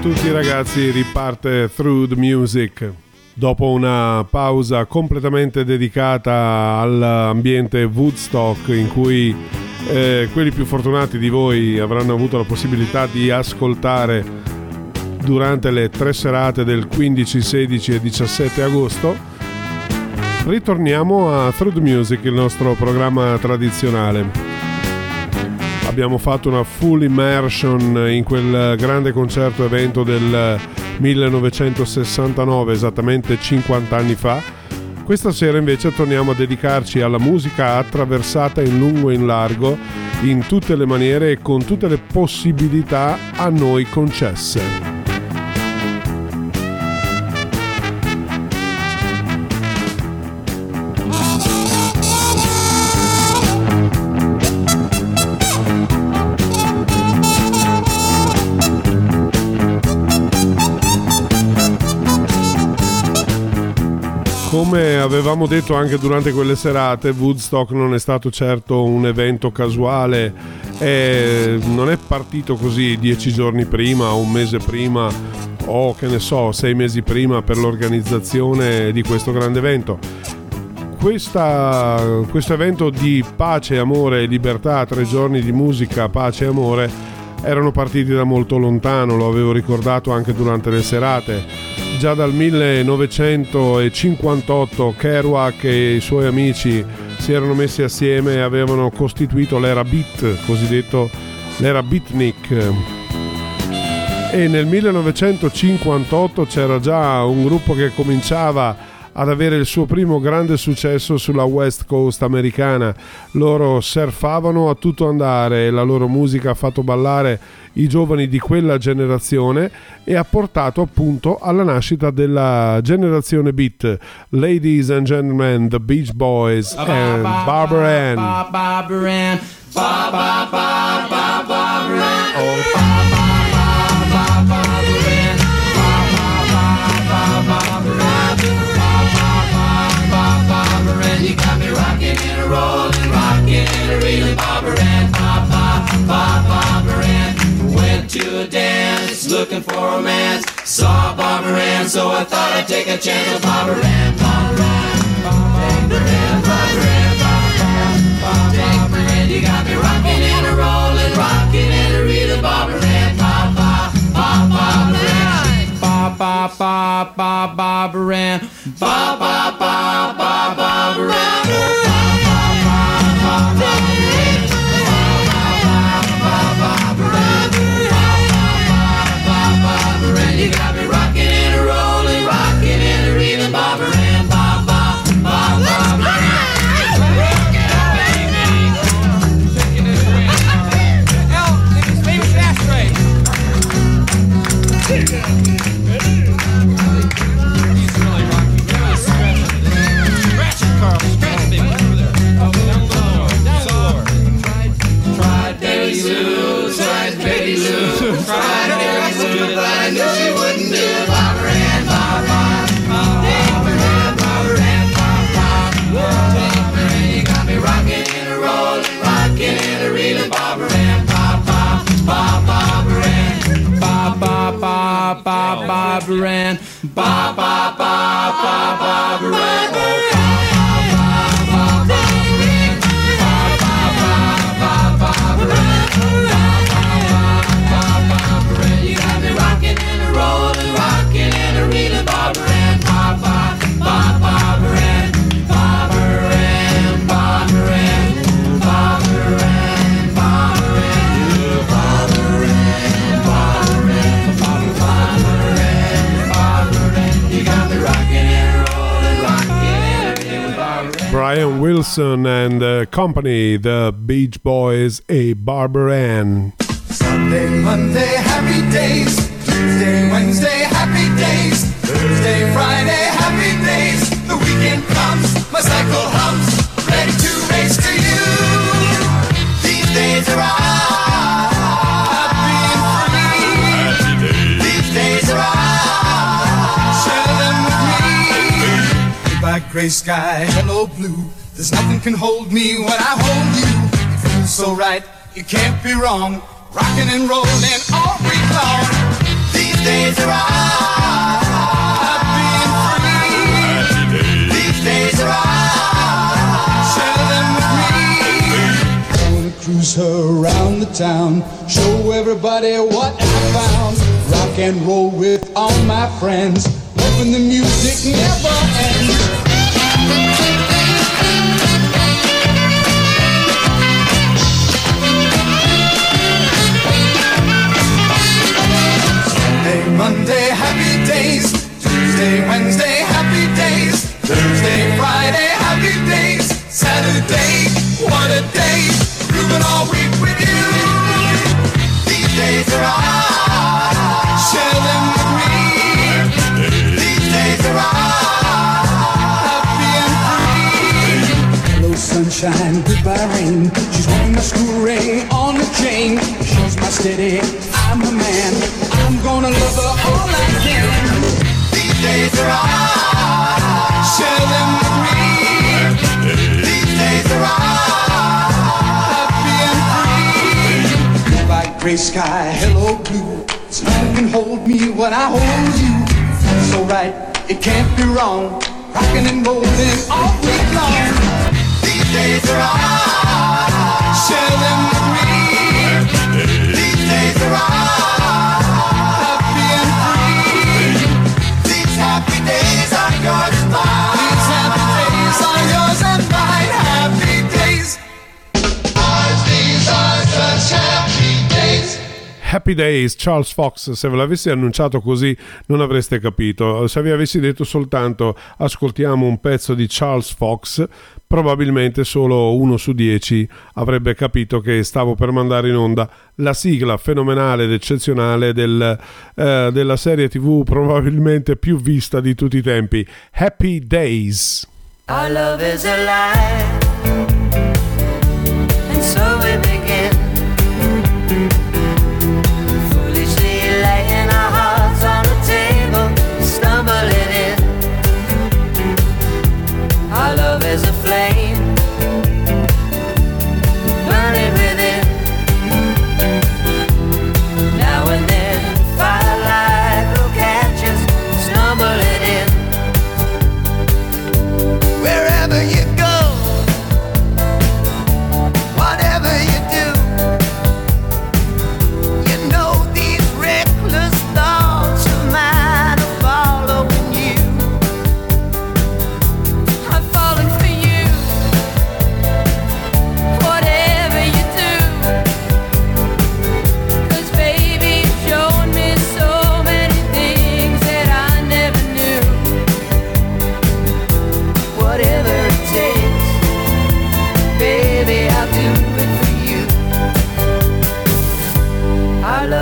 Tutti ragazzi, riparte Through the Music. Dopo una pausa completamente dedicata all'ambiente Woodstock in cui eh, quelli più fortunati di voi avranno avuto la possibilità di ascoltare durante le tre serate del 15, 16 e 17 agosto, ritorniamo a Through the Music, il nostro programma tradizionale abbiamo fatto una full immersion in quel grande concerto evento del 1969, esattamente 50 anni fa. Questa sera invece torniamo a dedicarci alla musica attraversata in lungo e in largo, in tutte le maniere e con tutte le possibilità a noi concesse. Come avevamo detto anche durante quelle serate, Woodstock non è stato certo un evento casuale, è, non è partito così dieci giorni prima, un mese prima o che ne so, sei mesi prima per l'organizzazione di questo grande evento. Questa, questo evento di pace, amore e libertà, tre giorni di musica, pace e amore, erano partiti da molto lontano, lo avevo ricordato anche durante le serate già dal 1958 Kerouac e i suoi amici si erano messi assieme e avevano costituito l'era beat, cosiddetto l'era beatnik. E nel 1958 c'era già un gruppo che cominciava ad avere il suo primo grande successo sulla West Coast americana. Loro surfavano a tutto andare e la loro musica ha fatto ballare i giovani di quella generazione e ha portato appunto alla nascita della generazione beat. Ladies and gentlemen, the Beach Boys and Barbara Ann. Barbara Ann. rolling, rocking, and reeling, Barbara Ann, Papa, Papa, Barbara Ann. Went to a dance, looking for romance. Saw Barbara Ann, so I thought I'd take a chance with Barbara Ann, Barbara Ann, Barbara Ann, Barbara Ann, Barbara Ann. You got me rocking and a rolling, rocking and a reeling, Barbara Ann, Papa, Papa, Barbara Ann. Ba ba ba Barbara Ann. Ba ba ba ba Barbara Ann. Wilson and uh, company, the Beach Boys a Barbara Ann. Sunday, Monday, happy days. Tuesday, Wednesday, happy days. Thursday, Friday, happy days. The weekend comes, my cycle hums, ready to race to you. These days are happy. These days are gray sky, hello, blue. There's nothing can hold me when I hold you. It feels so right, you can't be wrong. Rocking and rolling all week long. These days are happy and free. These days are share them with me. I wanna cruise around the town, show everybody what I found. Rock and roll with all my friends, hoping the music never ends. Monday, happy days. Tuesday, Wednesday, happy days. Thursday, Friday, happy days. Saturday, what a day. Grooving all week with you. These days are all. Share them with me. These days are all. Happy and free. Hello, sunshine, goodbye, rain. She's wearing a school ring on the chain. She's my steady, I'm the man. Gonna love her all I can. These days are all. Share them with me. These days are all. Happy and free. Goodbye, gray sky, hello, blue. It's nothing can hold me when I hold you. So right, it can't be wrong. Rocking and rolling all week long. These days are all. Share them with me. These days are all. Happy Days, Charles Fox, se ve l'avessi annunciato così non avreste capito. Se vi avessi detto soltanto ascoltiamo un pezzo di Charles Fox, probabilmente solo uno su dieci avrebbe capito che stavo per mandare in onda la sigla fenomenale ed eccezionale del, eh, della serie tv probabilmente più vista di tutti i tempi, Happy Days. Our love is alive, and so we begin.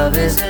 love is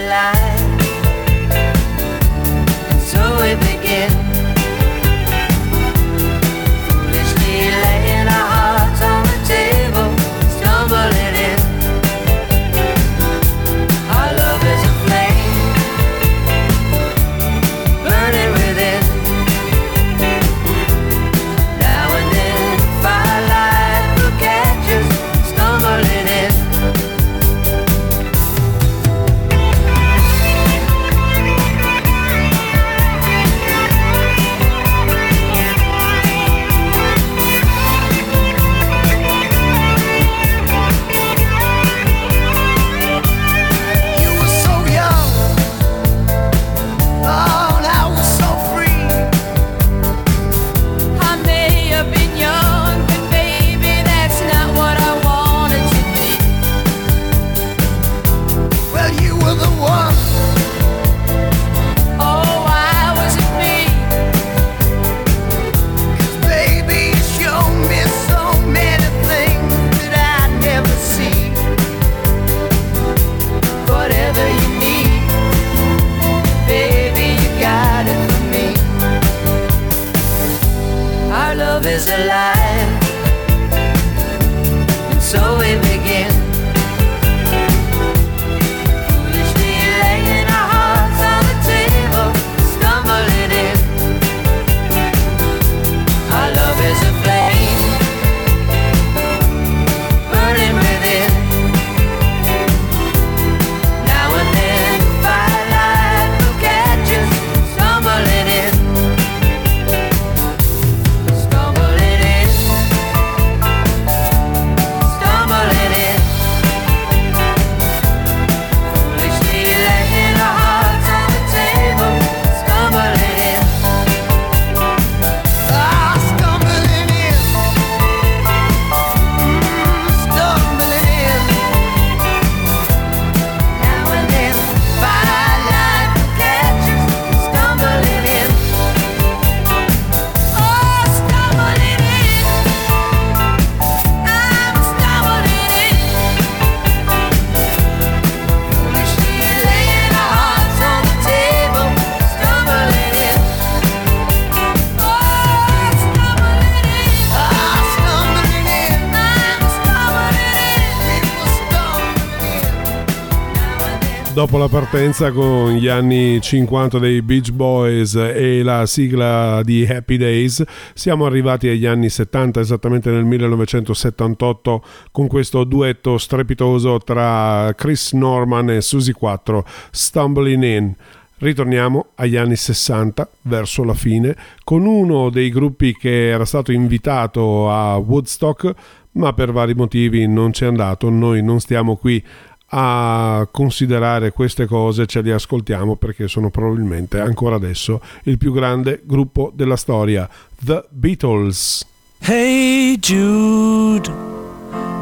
la partenza con gli anni 50 dei Beach Boys e la sigla di Happy Days, siamo arrivati agli anni 70, esattamente nel 1978, con questo duetto strepitoso tra Chris Norman e Susie 4, Stumbling In. Ritorniamo agli anni 60, verso la fine, con uno dei gruppi che era stato invitato a Woodstock, ma per vari motivi non c'è andato. Noi non stiamo qui a considerare queste cose, ce li ascoltiamo perché sono probabilmente ancora adesso il più grande gruppo della storia, The Beatles. Hey Jude,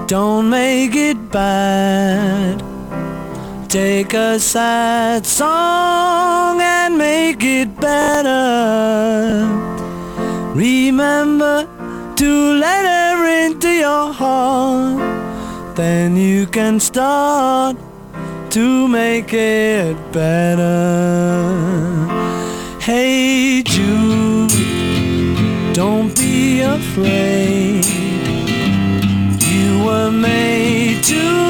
don't make it bad. Take a sad song and make it better. Remember to let her into your heart. Then you can start to make it better. Hey Jude, don't be afraid. You were made to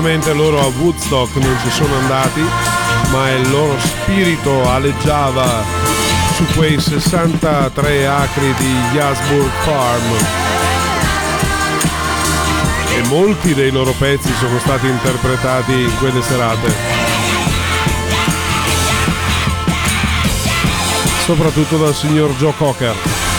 Sicuramente loro a Woodstock non ci sono andati, ma il loro spirito aleggiava su quei 63 acri di Jasburg Farm. E molti dei loro pezzi sono stati interpretati in quelle serate. Soprattutto dal signor Joe Cocker.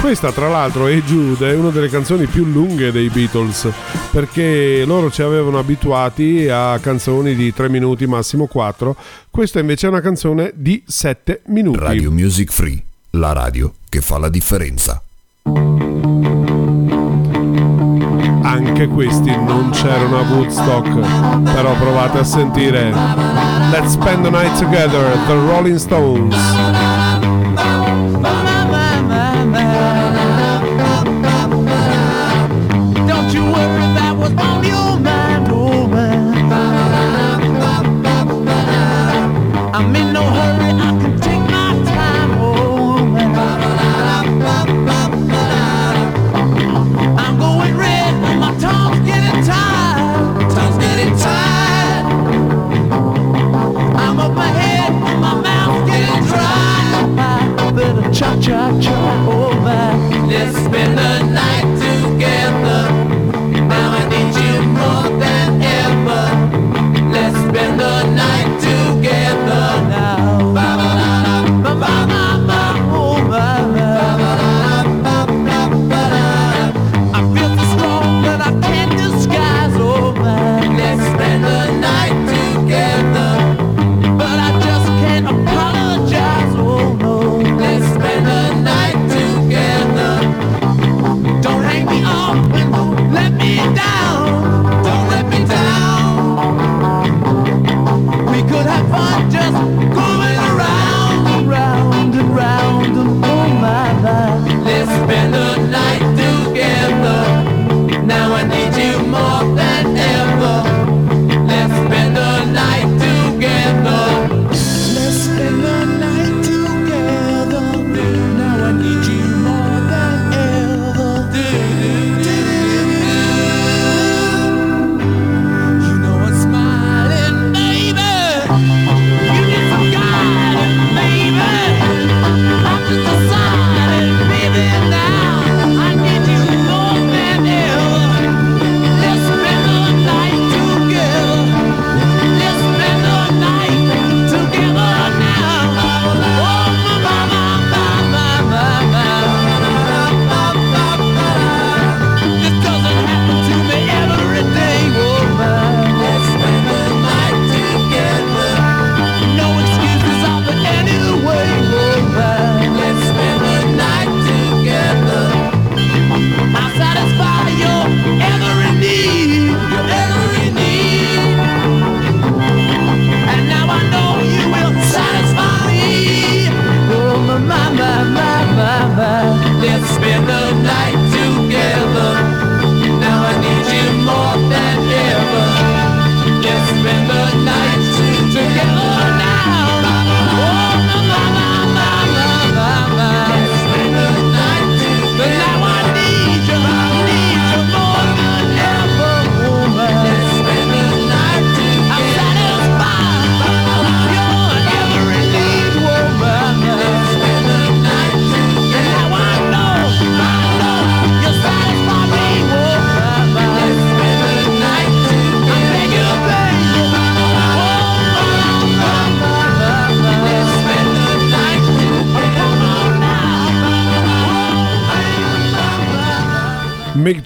Questa tra l'altro è Jude, è una delle canzoni più lunghe dei Beatles, perché loro ci avevano abituati a canzoni di 3 minuti, massimo 4. Questa invece è una canzone di 7 minuti. Radio Music Free, la radio che fa la differenza. Anche questi non c'erano a Woodstock, però provate a sentire. Let's spend the night together, The Rolling Stones. I'm in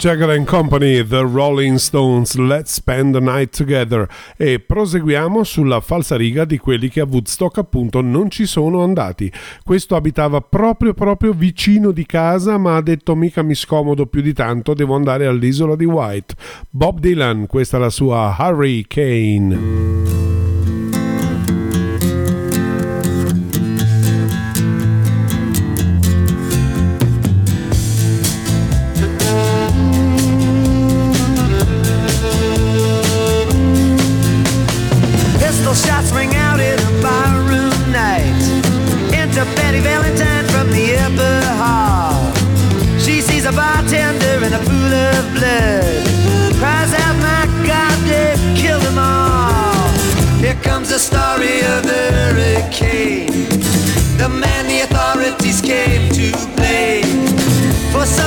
Jagger Company, The Rolling Stones, Let's Spend the Night Together e proseguiamo sulla falsa riga di quelli che a Woodstock appunto non ci sono andati. Questo abitava proprio proprio vicino di casa ma ha detto mica mi scomodo più di tanto, devo andare all'isola di White. Bob Dylan, questa è la sua Hurricane. Story of the hurricane. The man the authorities came to blame for something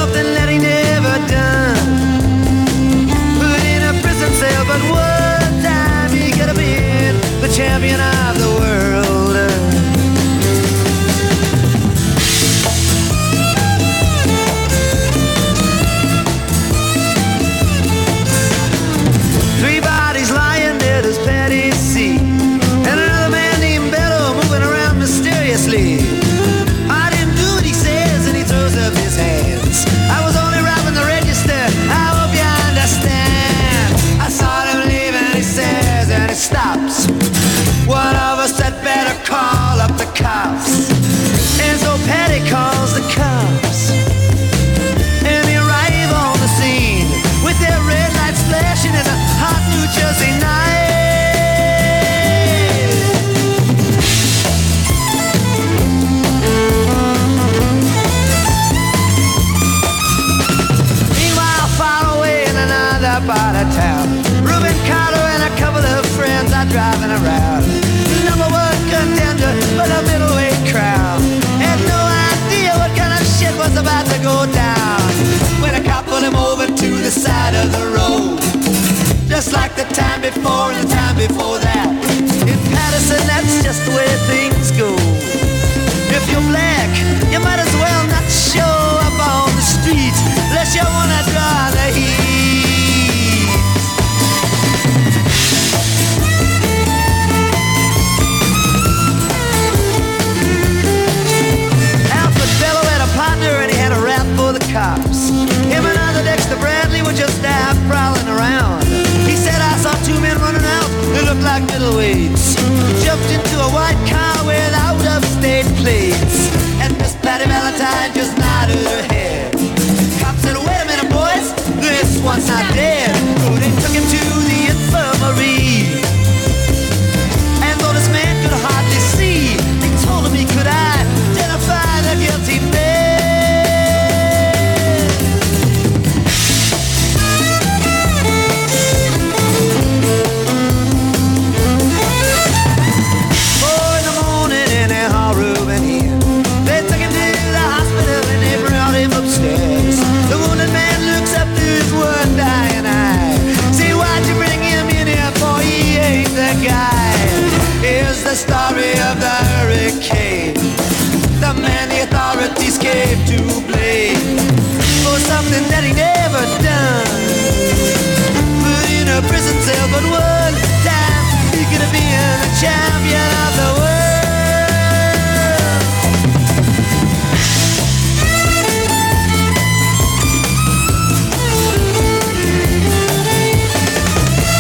champion of the world.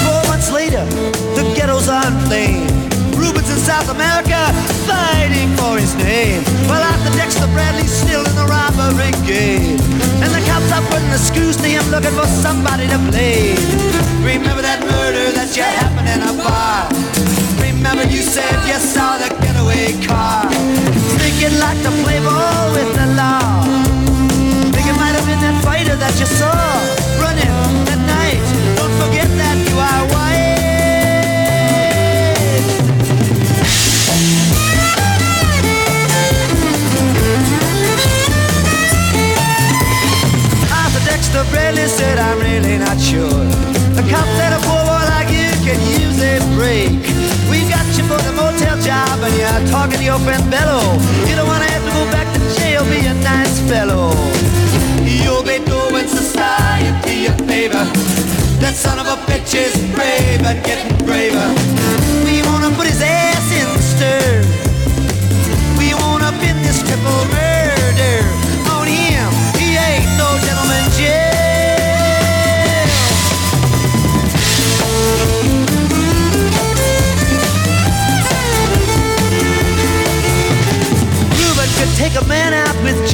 Four months later, the ghetto's on flame. Rubens in South America fighting for his name. While after Dexter Bradley's still in the robbery game. And the cops are putting the screws looking for somebody to blame. Remember that murder that you happened in a bar. Remember you said you saw the getaway car. Think you'd like to play ball with the law. Think it might have been that fighter that you saw running that night. Don't forget that you are white. Ah, Arthur Dexter Bradley said, I'm really not sure. The cop said a poor boy like you can use a break. And you're talking to your friend Bello. You don't want to have to go back to jail, be a nice fellow. You'll be doing society a favor. That son of a bitch is brave and getting braver. We wanna put his ass in the stir. We wanna pin this triple murder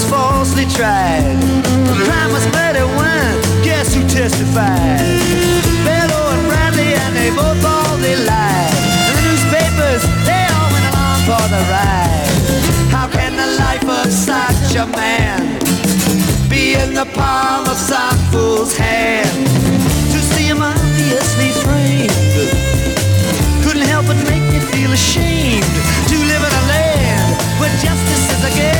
Was falsely tried. Crime was murder when guess who testified? Bello and Bradley, and they both all they lied. And the newspapers, they all went along for the ride. How can the life of such a man be in the palm of some fool's hand? To see him obviously framed couldn't help but make me feel ashamed to live in a land where justice is a game.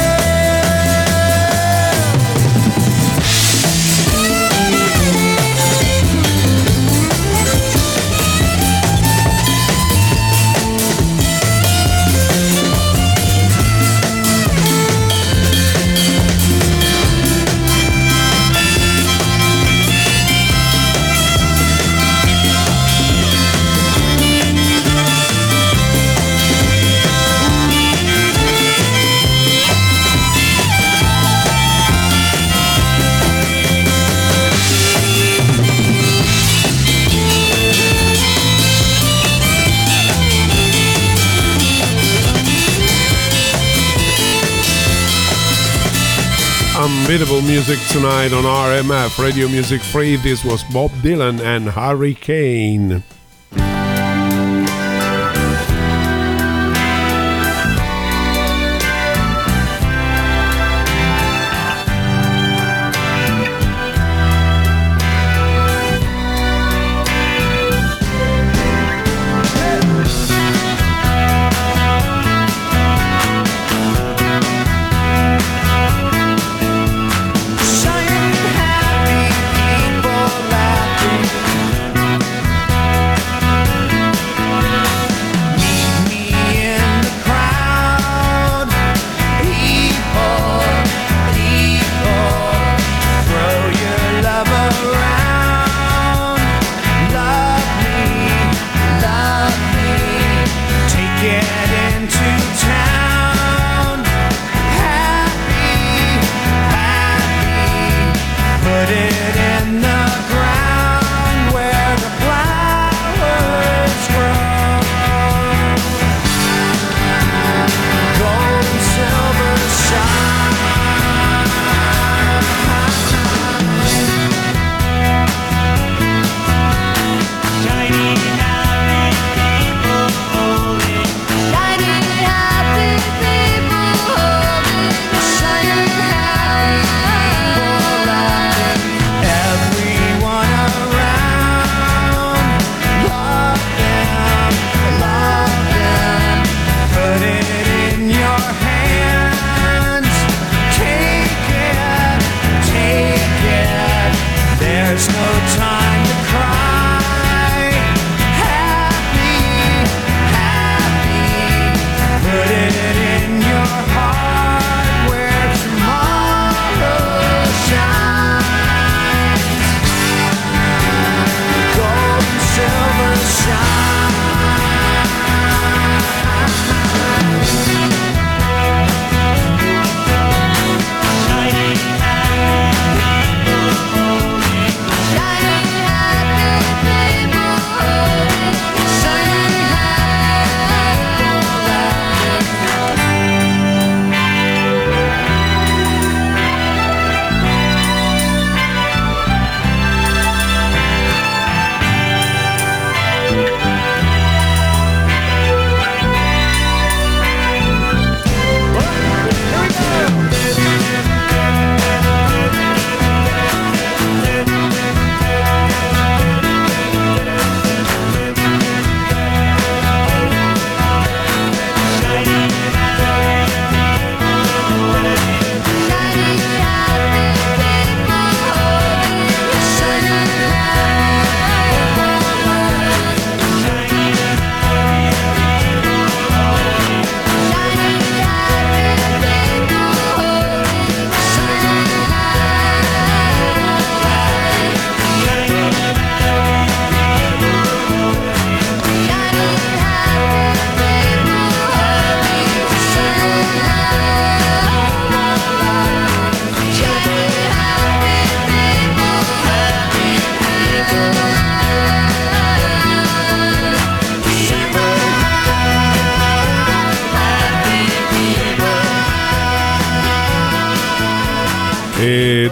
Unbeatable music tonight on RMF Radio Music Free. This was Bob Dylan and Hurricane.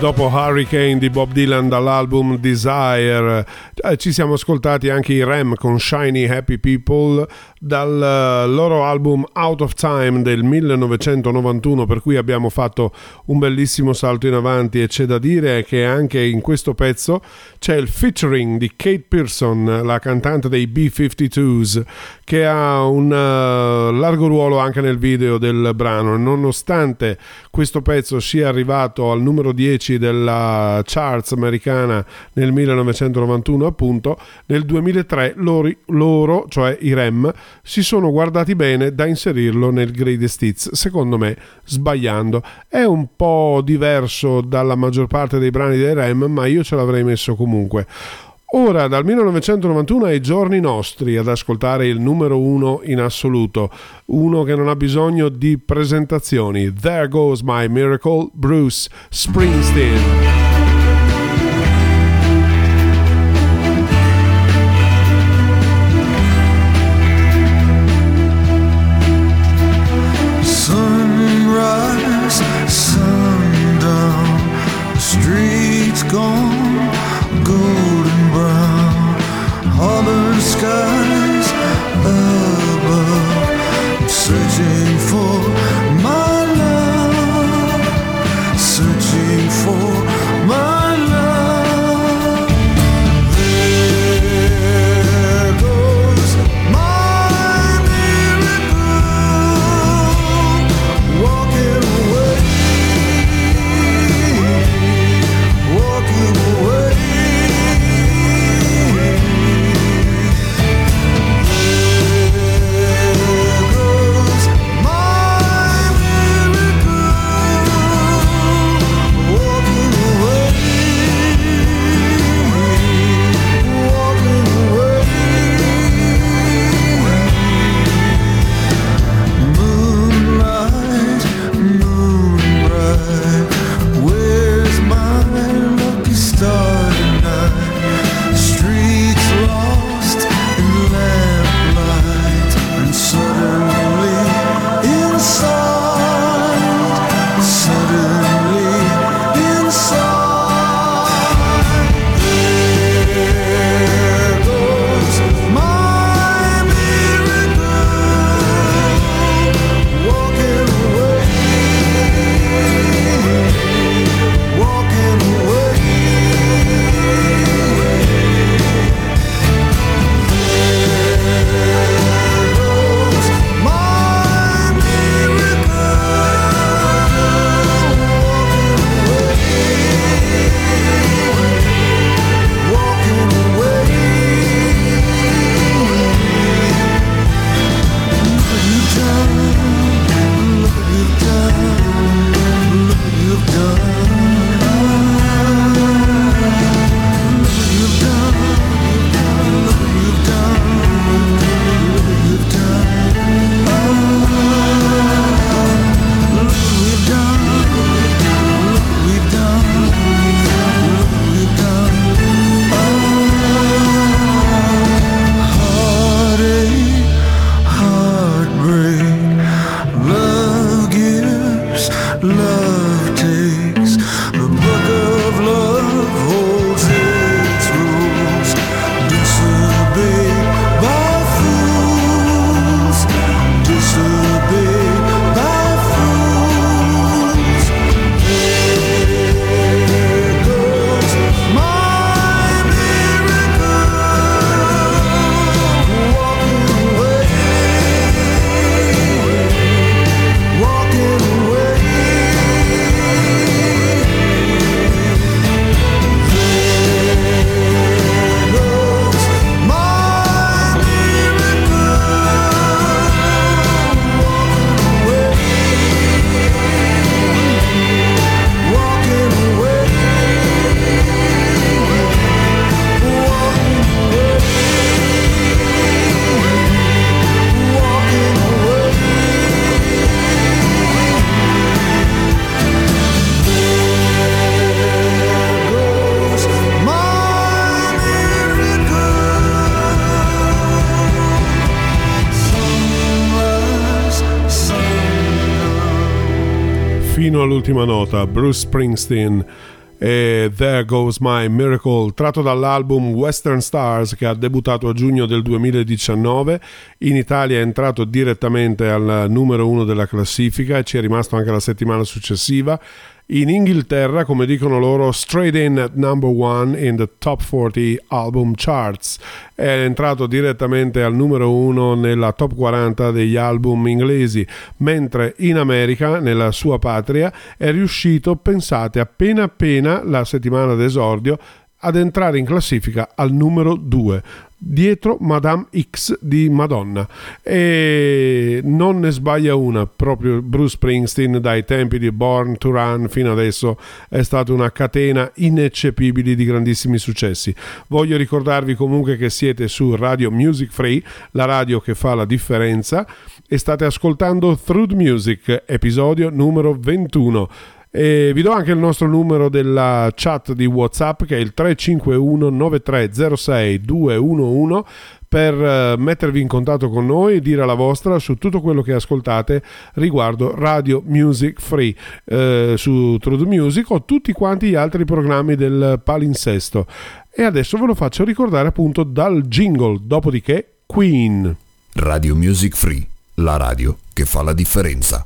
Dopo Hurricane di Bob Dylan dall'album Desire, eh, ci siamo ascoltati anche i Rem con Shiny Happy People dal uh, loro album Out of Time del 1991, per cui abbiamo fatto un bellissimo salto in avanti. E c'è da dire che anche in questo pezzo c'è il featuring di Kate Pearson, la cantante dei B-52s, che ha un uh, largo ruolo anche nel video del brano, nonostante questo pezzo sia arrivato al numero 10 della charts americana nel 1991 appunto, nel 2003 loro, loro cioè i REM, si sono guardati bene da inserirlo nel Greatest Hits, secondo me sbagliando. È un po' diverso dalla maggior parte dei brani dei REM, ma io ce l'avrei messo comunque. Ora, dal 1991 ai giorni nostri, ad ascoltare il numero uno in assoluto, uno che non ha bisogno di presentazioni. There Goes My Miracle, Bruce Springsteen. Fino all'ultima nota, Bruce Springsteen e There Goes My Miracle, tratto dall'album Western Stars che ha debuttato a giugno del 2019. In Italia è entrato direttamente al numero uno della classifica e ci è rimasto anche la settimana successiva. In Inghilterra, come dicono loro, straight in at number one in the top 40 album charts. È entrato direttamente al numero uno nella top 40 degli album inglesi, mentre in America, nella sua patria, è riuscito, pensate, appena appena la settimana d'esordio, ad entrare in classifica al numero 2 dietro Madame X di Madonna. E non ne sbaglia una proprio Bruce Springsteen dai tempi di Born to Run fino adesso è stata una catena ineccepibile di grandissimi successi. Voglio ricordarvi comunque che siete su Radio Music Free la radio che fa la differenza e state ascoltando Through Music episodio numero 21 e vi do anche il nostro numero della chat di WhatsApp che è il 351 9306 211 per eh, mettervi in contatto con noi e dire la vostra su tutto quello che ascoltate riguardo Radio Music Free eh, su True Music o tutti quanti gli altri programmi del palinsesto. E adesso ve lo faccio ricordare appunto dal jingle, dopodiché Queen. Radio Music Free, la radio che fa la differenza.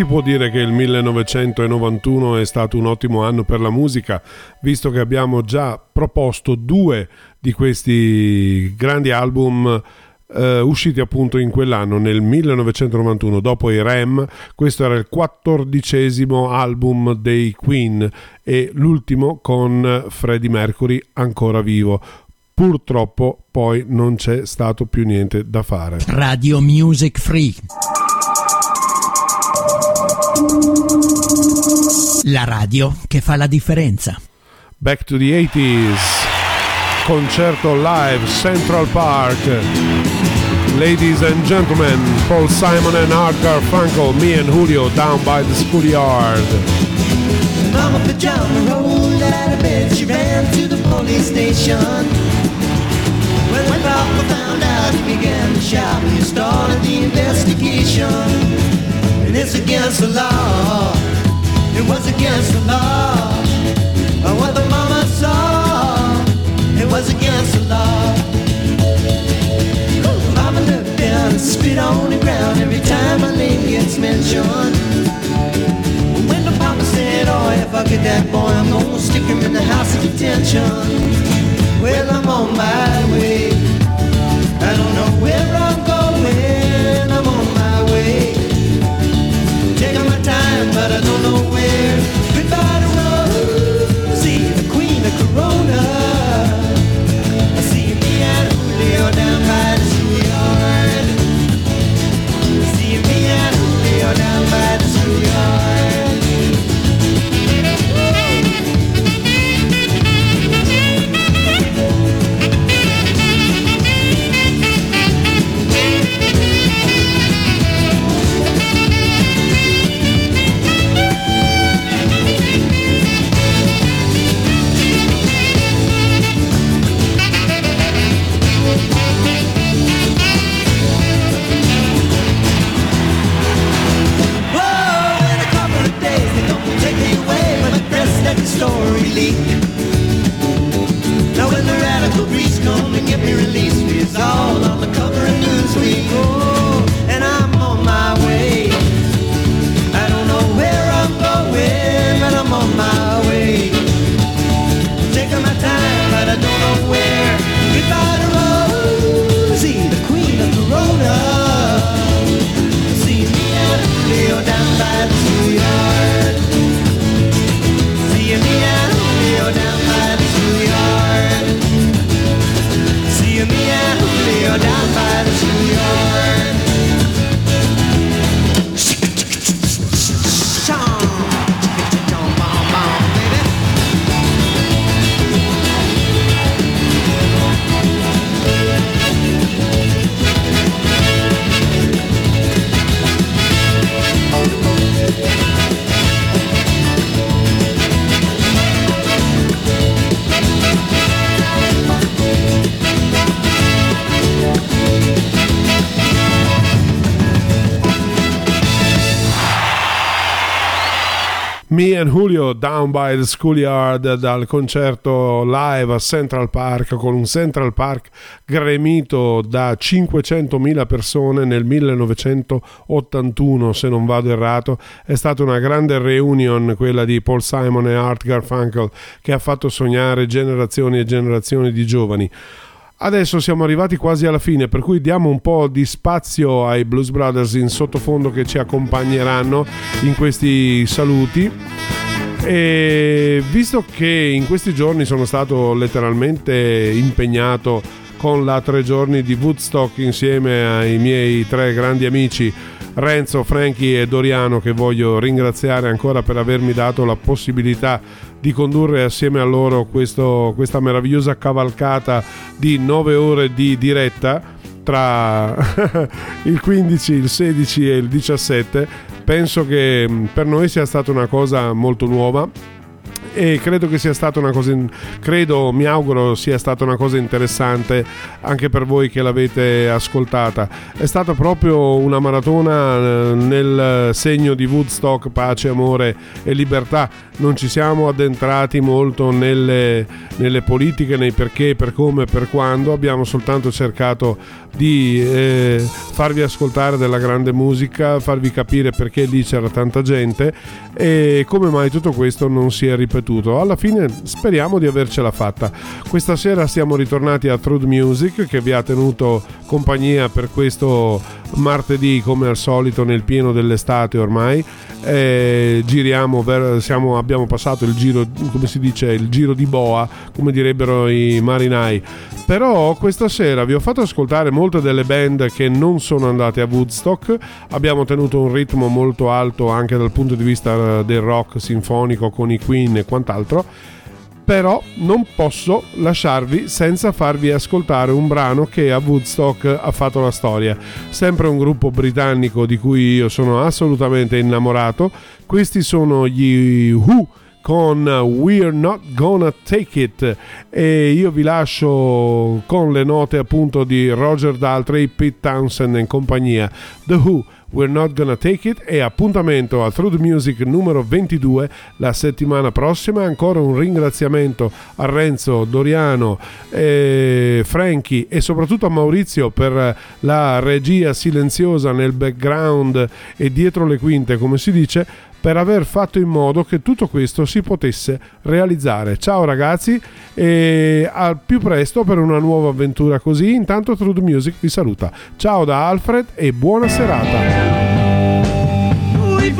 si può dire che il 1991 è stato un ottimo anno per la musica, visto che abbiamo già proposto due di questi grandi album eh, usciti appunto in quell'anno, nel 1991, dopo i Rem. Questo era il quattordicesimo album dei Queen e l'ultimo con Freddie Mercury ancora vivo. Purtroppo poi non c'è stato più niente da fare. Radio Music Free. La radio che fa la differenza. Back to the 80s. Concerto live Central Park. Ladies and gentlemen, Paul Simon and Art Garfunkel, me and Julio down by the schoolyard. Mama pajama rolled out of bed, she ran to the police station. When the papa found out, he began to shout, he started the investigation. It's against the law, it was against the law. What the mama saw, it was against the law. Mama looked down and spit on the ground every time my name gets mentioned. When the papa said, oh, if I get that boy, I'm gonna stick him in the house of detention. Well, I'm on my way. Queen of Corona. I see me and Julio down Julio Down by the Schoolyard dal concerto live a Central Park con un Central Park gremito da 500.000 persone nel 1981 se non vado errato è stata una grande reunion quella di Paul Simon e Art Garfunkel che ha fatto sognare generazioni e generazioni di giovani Adesso siamo arrivati quasi alla fine, per cui diamo un po' di spazio ai Blues Brothers in sottofondo che ci accompagneranno in questi saluti. E visto che in questi giorni sono stato letteralmente impegnato con la tre giorni di Woodstock insieme ai miei tre grandi amici Renzo, Frankie e Doriano che voglio ringraziare ancora per avermi dato la possibilità di condurre assieme a loro questo- questa meravigliosa cavalcata di 9 ore di diretta tra il 15, il 16 e il 17 penso che mh, per noi sia stata una cosa molto nuova e credo che sia stata una cosa credo mi auguro sia stata una cosa interessante anche per voi che l'avete ascoltata. È stata proprio una maratona eh, nel segno di Woodstock pace amore e libertà. Non ci siamo addentrati molto nelle, nelle politiche nei perché per come per quando. Abbiamo soltanto cercato di eh, farvi ascoltare della grande musica, farvi capire perché lì c'era tanta gente e come mai tutto questo non si è ripetuto. Alla fine speriamo di avercela fatta. Questa sera siamo ritornati a Truth Music che vi ha tenuto compagnia per questo martedì come al solito nel pieno dell'estate ormai. Eh, giriamo, ver- siamo, abbiamo passato il giro, come si dice, il giro di boa, come direbbero i marinai. Però questa sera vi ho fatto ascoltare molte delle band che non sono andate a Woodstock. Abbiamo tenuto un ritmo molto alto anche dal punto di vista del rock sinfonico con i Queen e quant'altro però non posso lasciarvi senza farvi ascoltare un brano che a Woodstock ha fatto la storia. Sempre un gruppo britannico di cui io sono assolutamente innamorato. Questi sono gli Who con We're Not Gonna Take It e io vi lascio con le note appunto di Roger Daltrey, Pete Townsend e compagnia. The Who We're Not Gonna Take It e appuntamento a Truth Music numero 22 la settimana prossima. Ancora un ringraziamento a Renzo, Doriano, eh, Franchi e soprattutto a Maurizio per la regia silenziosa nel background e dietro le quinte, come si dice per aver fatto in modo che tutto questo si potesse realizzare. Ciao ragazzi e al più presto per una nuova avventura così. Intanto Truth Music vi saluta. Ciao da Alfred e buona serata. We